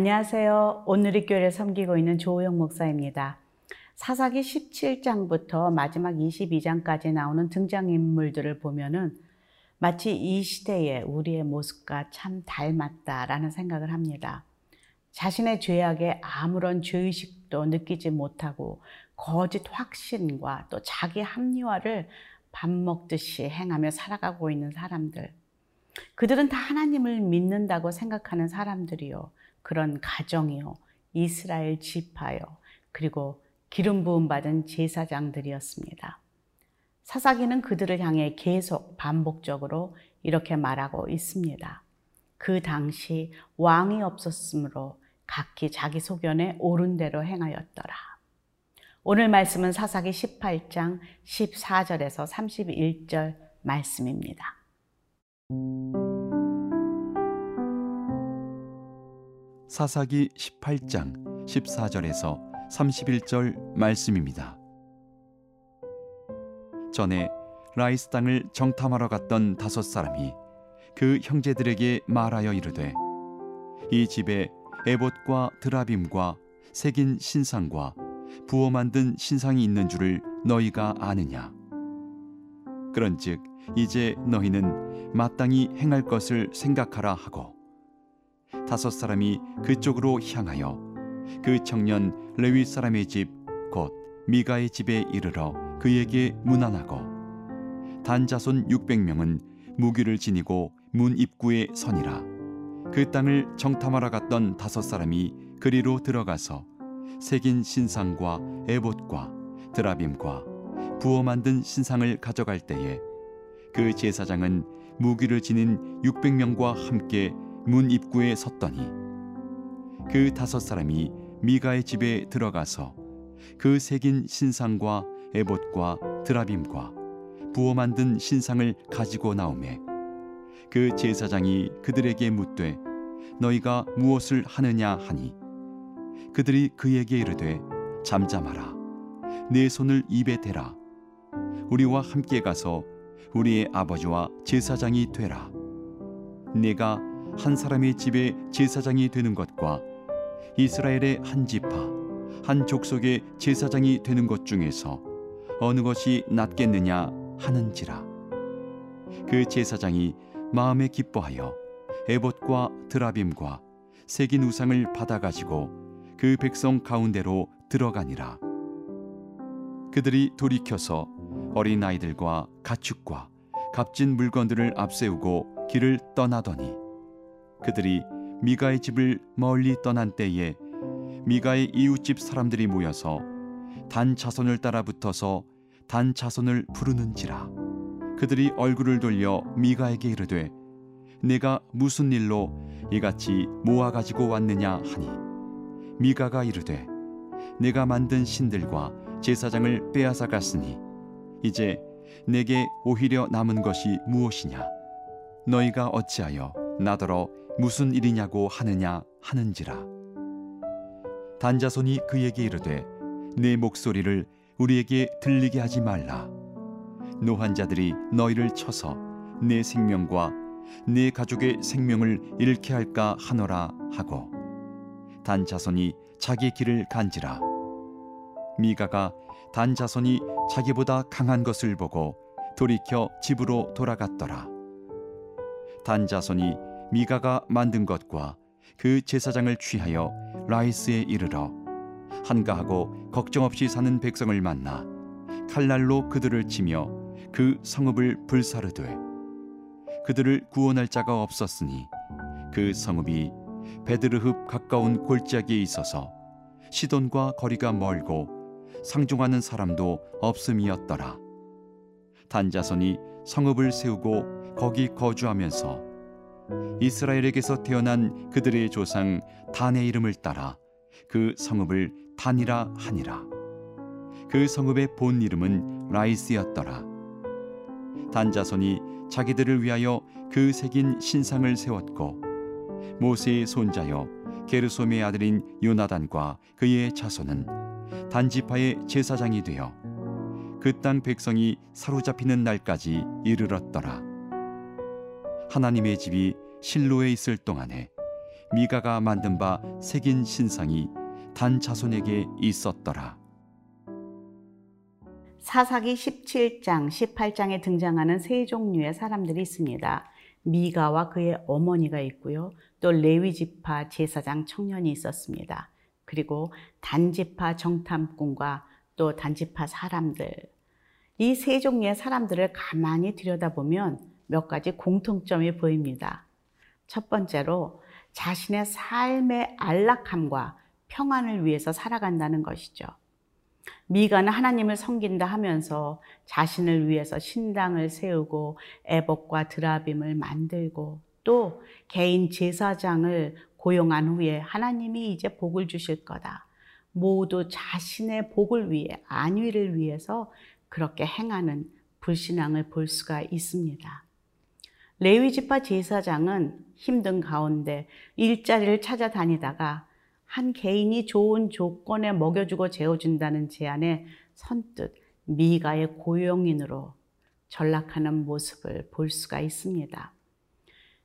안녕하세요. 오늘의 교회를 섬기고 있는 조호영 목사입니다. 사사기 17장부터 마지막 22장까지 나오는 등장인물들을 보면은 마치 이 시대의 우리의 모습과 참 닮았다라는 생각을 합니다. 자신의 죄악에 아무런 죄의식도 느끼지 못하고 거짓 확신과 또 자기 합리화를 밥 먹듯이 행하며 살아가고 있는 사람들. 그들은 다 하나님을 믿는다고 생각하는 사람들이요. 그런 가정이요. 이스라엘 지파요. 그리고 기름 부음 받은 제사장들이었습니다. 사사기는 그들을 향해 계속 반복적으로 이렇게 말하고 있습니다. 그 당시 왕이 없었으므로 각기 자기 소견에 옳은 대로 행하였더라. 오늘 말씀은 사사기 18장 14절에서 31절 말씀입니다. 사사기 18장 14절에서 31절 말씀입니다. 전에 라이스 땅을 정탐하러 갔던 다섯 사람이 그 형제들에게 말하여 이르되 이 집에 에봇과 드라빔과 새긴 신상과 부어 만든 신상이 있는 줄을 너희가 아느냐 그런즉 이제 너희는 마땅히 행할 것을 생각하라 하고 다섯 사람이 그쪽으로 향하여 그 청년 레위 사람의 집 곧 미가의 집에 이르러 그에게 문안하고 단 자손 600명은 무기를 지니고 문 입구에 서니라. 그 땅을 정탐하러 갔던 다섯 사람이 그리로 들어가서 새긴 신상과 에봇과 드라빔과 부어 만든 신상을 가져갈 때에 그 제사장은 무기를 지닌 600명과 함께 문 입구에 섰더니 그 다섯 사람이 미가의 집에 들어가서 그 새긴 신상과 에봇과 드라빔과 부어 만든 신상을 가지고 나오매 그 제사장이 그들에게 묻되 너희가 무엇을 하느냐 하니? 그들이 그에게 이르되 잠잠하라. 내 손을 입에 대라. 우리와 함께 가서 우리의 아버지와 제사장이 되라. 내가 한 사람의 집에 제사장이 되는 것과 이스라엘의 한 지파 한 족속의 제사장이 되는 것 중에서 어느 것이 낫겠느냐 하는지라. 그 제사장이 마음에 기뻐하여 에봇과 드라빔과 새긴 우상을 받아 가지고 그 백성 가운데로 들어가니라. 그들이 돌이켜서 어린 아이들과 가축과 값진 물건들을 앞세우고 길을 떠나더니 그들이 미가의 집을 멀리 떠난 때에 미가의 이웃집 사람들이 모여서 단 자손을 따라 붙어서 단 자손을 부르는지라. 그들이 얼굴을 돌려 미가에게 이르되 내가 무슨 일로 이같이 모아 가지고 왔느냐 하니? 미가가 이르되 내가 만든 신들과 제사장을 빼앗아 갔으니 이제 내게 오히려 남은 것이 무엇이냐? 너희가 어찌하여 나더러 무슨 일이냐고 하느냐 하는지라. 단자손이 그에게 이르되 내 목소리를 우리에게 들리게 하지 말라. 노한 자들이 너희를 쳐서 내 생명과 내 가족의 생명을 잃게 할까 하노라 하고 단 자손이 자기 길을 간지라. 미가가 단 자손이 자기보다 강한 것을 보고 돌이켜 집으로 돌아갔더라. 단 자손이 미가가 만든 것과 그 제사장을 취하여 라이스에 이르러 한가하고 걱정 없이 사는 백성을 만나 칼날로 그들을 치며 그 성읍을 불사르되 그들을 구원할 자가 없었으니 그 성읍이 베드르흡 가까운 골짜기에 있어서 시돈과 거리가 멀고 상종하는 사람도 없음이었더라. 단자손이 성읍을 세우고 거기 거주하면서 이스라엘에게서 태어난 그들의 조상 단의 이름을 따라 그 성읍을 단이라 하니라. 그 성읍의 본 이름은 라이스였더라. 단자손이 자기들을 위하여 그 새긴 신상을 세웠고 모세의 손자여 게르솜의 아들인 요나단과 그의 자손은 단지파의 제사장이 되어 그 땅 백성이 사로잡히는 날까지 이르렀더라. 하나님의 집이 실로에 있을 동안에 미가가 만든 바 새긴 신상이 단 자손에게 있었더라. 사사기 17장, 18장에 등장하는 세 종류의 사람들이 있습니다. 미가와 그의 어머니가 있고요. 또 레위 지파 제사장 청년이 있었습니다. 그리고 단지파 정탐꾼과 또 단지파 사람들. 이 세 종류의 사람들을 가만히 들여다보면 몇 가지 공통점이 보입니다. 첫 번째로 자신의 삶의 안락함과 평안을 위해서 살아간다는 것이죠. 미가는 하나님을 섬긴다 하면서 자신을 위해서 신당을 세우고 애복과 드라빔을 만들고 또 개인 제사장을 고용한 후에 하나님이 이제 복을 주실 거다. 모두 자신의 복을 위해 안위를 위해서 그렇게 행하는 불신앙을 볼 수가 있습니다. 레위지파 제사장은 힘든 가운데 일자리를 찾아다니다가 한 개인이 좋은 조건에 먹여주고 재워준다는 제안에 선뜻 미가의 고용인으로 전락하는 모습을 볼 수가 있습니다.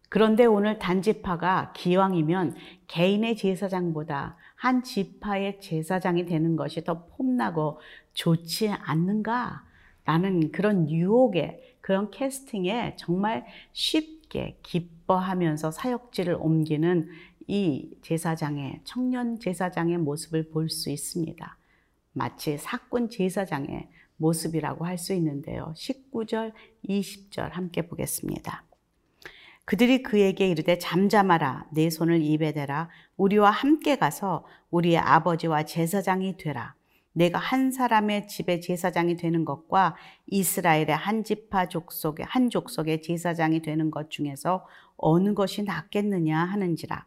그런데 오늘 단지파가 기왕이면 개인의 제사장보다 한 지파의 제사장이 되는 것이 더 폼나고 좋지 않는가? 라는 그런 유혹에, 그런 캐스팅에 정말 쉽게 기뻐하면서 사역지를 옮기는 이 제사장의, 청년 제사장의 모습을 볼 수 있습니다. 마치 사꾼 제사장의 모습이라고 할 수 있는데요. 19절, 20절 함께 보겠습니다. 그들이 그에게 이르되 잠잠하라 내 손을 입에 대라 우리와 함께 가서 우리의 아버지와 제사장이 되라 내가 한 사람의 집의 제사장이 되는 것과 이스라엘의 한 지파 족속의 한 족속의 제사장이 되는 것 중에서 어느 것이 낫겠느냐 하는지라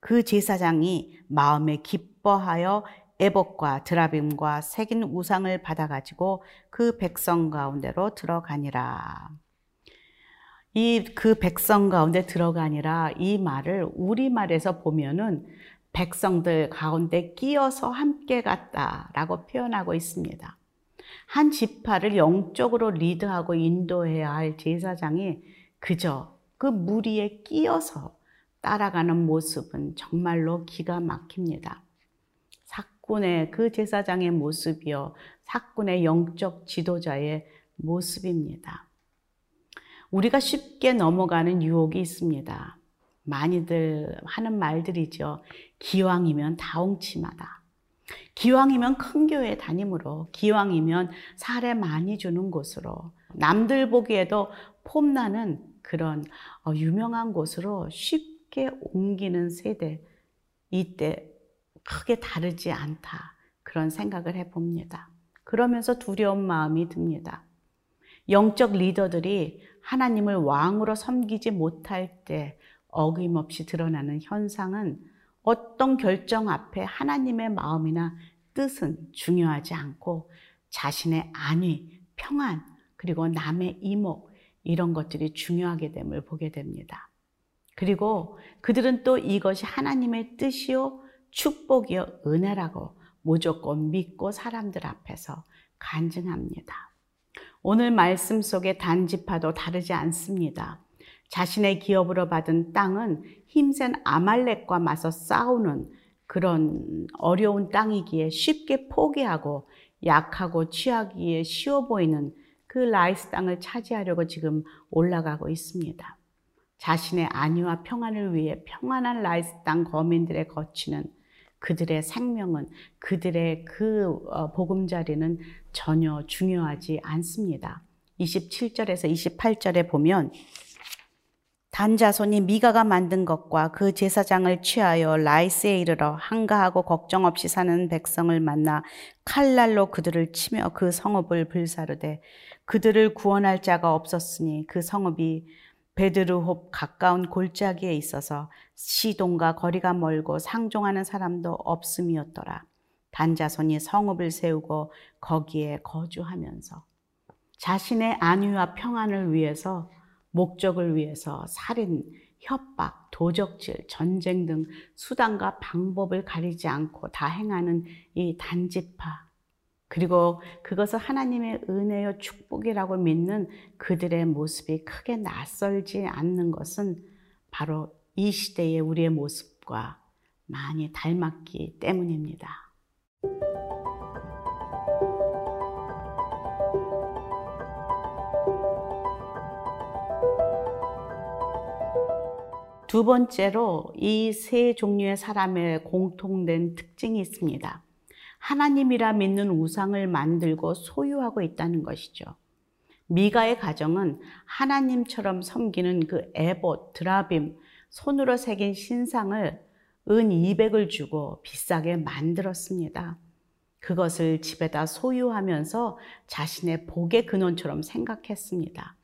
그 제사장이 마음에 기뻐하여 애복과 드라빔과 새긴 우상을 받아 가지고 그 백성 가운데로 들어가니라. 이 그 백성 가운데 들어가니라 이 말을 우리말에서 보면은 백성들 가운데 끼어서 함께 갔다라고 표현하고 있습니다. 한 지파를 영적으로 리드하고 인도해야 할 제사장이 그저 그 무리에 끼어서 따라가는 모습은 정말로 기가 막힙니다. 사꾼의 그 제사장의 모습이요. 사꾼의 영적 지도자의 모습입니다. 우리가 쉽게 넘어가는 유혹이 있습니다. 많이들 하는 말들이죠. 기왕이면 다홍치마다. 기왕이면 큰 교회 다니므로, 기왕이면 사례 많이 주는 곳으로, 남들 보기에도 폼나는 그런 어, 유명한 곳으로 쉽게 옮기는 세대, 이때 크게 다르지 않다. 그런 생각을 해봅니다. 그러면서 두려운 마음이 듭니다. 영적 리더들이 하나님을 왕으로 섬기지 못할 때 어김없이 드러나는 현상은 어떤 결정 앞에 하나님의 마음이나 뜻은 중요하지 않고 자신의 안위, 평안, 그리고 남의 이목, 이런 것들이 중요하게 됨을 보게 됩니다. 그리고 그들은 또 이것이 하나님의 뜻이요, 축복이요, 은혜라고 무조건 믿고 사람들 앞에서 간증합니다. 오늘 말씀 속의 단지파도 다르지 않습니다. 자신의 기업으로 받은 땅은 힘센 아말렉과 맞서 싸우는 그런 어려운 땅이기에 쉽게 포기하고 약하고 취하기에 쉬워 보이는 그 라이스 땅을 차지하려고 지금 올라가고 있습니다. 자신의 안위와 평안을 위해 평안한 라이스 땅 거민들의 거처는 그들의 생명은 그들의 그 어, 보금자리는 전혀 중요하지 않습니다. 27절에서 28절에 보면 단자손이 미가가 만든 것과 그 제사장을 취하여 라이스에 이르러 한가하고 걱정 없이 사는 백성을 만나 칼날로 그들을 치며 그 성읍을 불사르되 그들을 구원할 자가 없었으니 그 성읍이 베드르홉 가까운 골짜기에 있어서 시동과 거리가 멀고 상종하는 사람도 없음이었더라. 단자손이 성읍을 세우고 거기에 거주하면서 자신의 안위와 평안을 위해서 목적을 위해서 살인, 협박, 도적질, 전쟁 등 수단과 방법을 가리지 않고 다 행하는 이 단지파. 그리고 그것을 하나님의 은혜요 축복이라고 믿는 그들의 모습이 크게 낯설지 않는 것은 바로 이 시대의 우리의 모습과 많이 닮았기 때문입니다. 두 번째로 이 세 종류의 사람의 공통된 특징이 있습니다. 하나님이라 믿는 우상을 만들고 소유하고 있다는 것이죠. 미가의 가정은 하나님처럼 섬기는 그 에봇, 드라빔, 손으로 새긴 신상을 은 200을 주고 비싸게 만들었습니다. 그것을 집에다 소유하면서 자신의 복의 근원처럼 생각했습니다.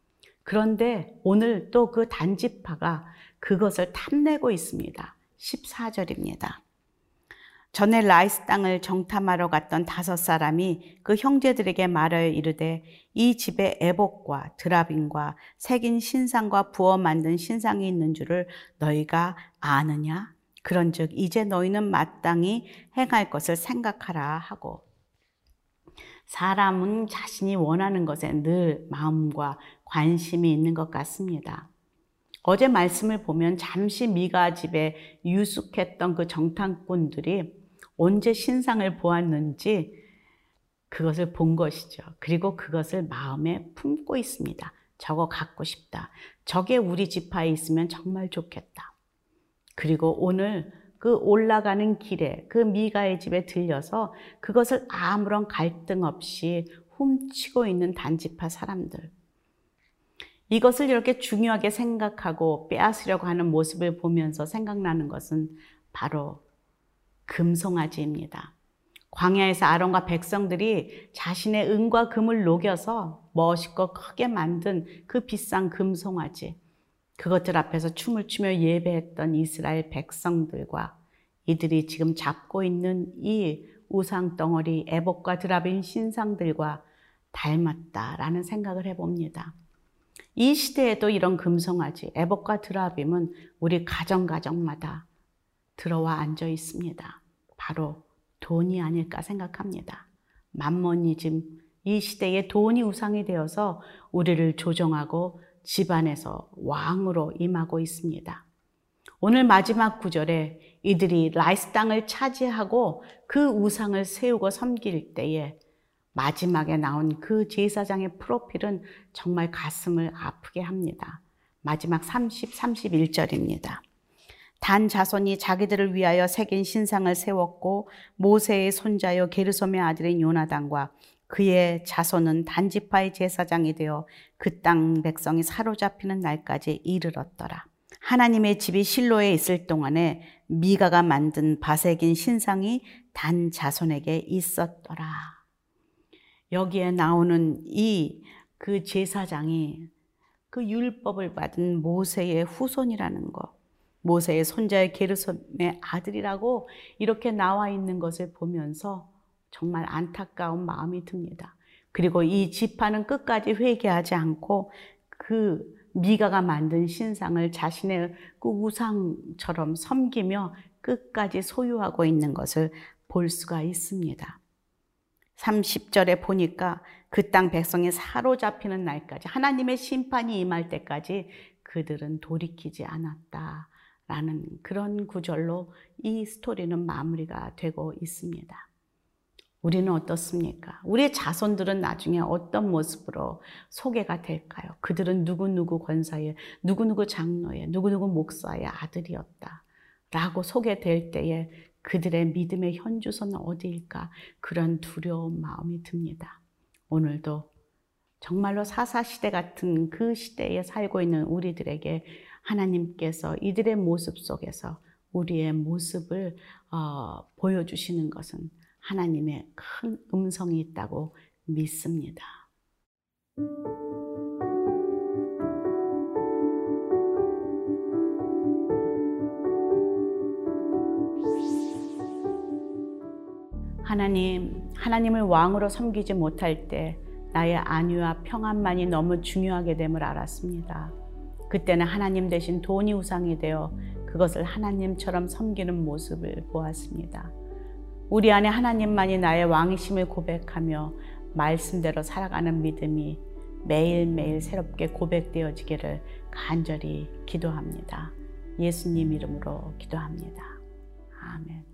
그런데 오늘 또 그 단지파가 그것을 탐내고 있습니다. 14절입니다. 전에 라이스 땅을 정탐하러 갔던 다섯 사람이 그 형제들에게 말하여 이르되 이 집에 에봇과 드라빔과 새긴 신상과 부어 만든 신상이 있는 줄을 너희가 아느냐? 그런즉 이제 너희는 마땅히 행할 것을 생각하라 하고 사람은 자신이 원하는 것에 늘 마음과 관심이 있는 것 같습니다. 어제 말씀을 보면 잠시 미가 집에 유숙했던 그 정탐꾼들이 언제 신상을 보았는지 그것을 본 것이죠. 그리고 그것을 마음에 품고 있습니다. 저거 갖고 싶다. 저게 우리 지파에 있으면 정말 좋겠다. 그리고 오늘 그 올라가는 길에 그 미가의 집에 들려서 그것을 아무런 갈등 없이 훔치고 있는 단지파 사람들. 이것을 이렇게 중요하게 생각하고 빼앗으려고 하는 모습을 보면서 생각나는 것은 바로 금송아지입니다. 광야에서 아론과 백성들이 자신의 은과 금을 녹여서 멋있고 크게 만든 그 비싼 금송아지. 그것들 앞에서 춤을 추며 예배했던 이스라엘 백성들과 이들이 지금 잡고 있는 이 우상 덩어리 애복과 드라빈 신상들과 닮았다라는 생각을 해봅니다. 이 시대에도 이런 금송아지, 애복과 드라빔은 우리 가정가정마다 들어와 앉아 있습니다. 바로 돈이 아닐까 생각합니다. 만모니즘, 이 시대에 돈이 우상이 되어서 우리를 조정하고 집안에서 왕으로 임하고 있습니다. 오늘 마지막 구절에 이들이 라이스 땅을 차지하고 그 우상을 세우고 섬길 때에 마지막에 나온 그 제사장의 프로필은 정말 가슴을 아프게 합니다. 마지막 30, 31절입니다. 단 자손이 자기들을 위하여 새긴 신상을 세웠고 모세의 손자여 게르솜의 아들인 요나단과 그의 자손은 단지파의 제사장이 되어 그 땅 백성이 사로잡히는 날까지 이르렀더라. 하나님의 집이 실로에 있을 동안에 미가가 만든 바색인 신상이 단 자손에게 있었더라. 여기에 나오는 이 그 제사장이 그 율법을 받은 모세의 후손이라는 것. 모세의 손자의 게르솜의 아들이라고 이렇게 나와 있는 것을 보면서 정말 안타까운 마음이 듭니다. 그리고 이 지파는 끝까지 회개하지 않고 그 미가가 만든 신상을 자신의 그 우상처럼 섬기며 끝까지 소유하고 있는 것을 볼 수가 있습니다. 30절에 보니까 그 땅 백성이 사로잡히는 날까지 하나님의 심판이 임할 때까지 그들은 돌이키지 않았다. 라는 그런 구절로 이 스토리는 마무리가 되고 있습니다. 우리는 어떻습니까? 우리의 자손들은 나중에 어떤 모습으로 소개가 될까요? 그들은 누구누구 권사의, 누구누구 장로의, 누구누구 목사의 아들이었다. 라고 소개될 때에 그들의 믿음의 현주소는 어디일까? 그런 두려운 마음이 듭니다. 오늘도 정말로 사사시대 같은 그 시대에 살고 있는 우리들에게 하나님께서 이들의 모습 속에서 우리의 모습을 어, 보여주시는 것은 하나님의 큰 음성이 있다고 믿습니다. 하나님, 하나님을 왕으로 섬기지 못할 때 나의 안위와 평안만이 너무 중요하게 됨을 알았습니다. 그때는 하나님 대신 돈이 우상이 되어 그것을 하나님처럼 섬기는 모습을 보았습니다. 우리 안에 하나님만이 나의 왕이심을 고백하며 말씀대로 살아가는 믿음이 매일매일 새롭게 고백되어지기를 간절히 기도합니다. 예수님 이름으로 기도합니다. 아멘.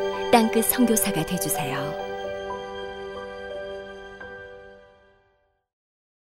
땅끝 선교사가 되주세요.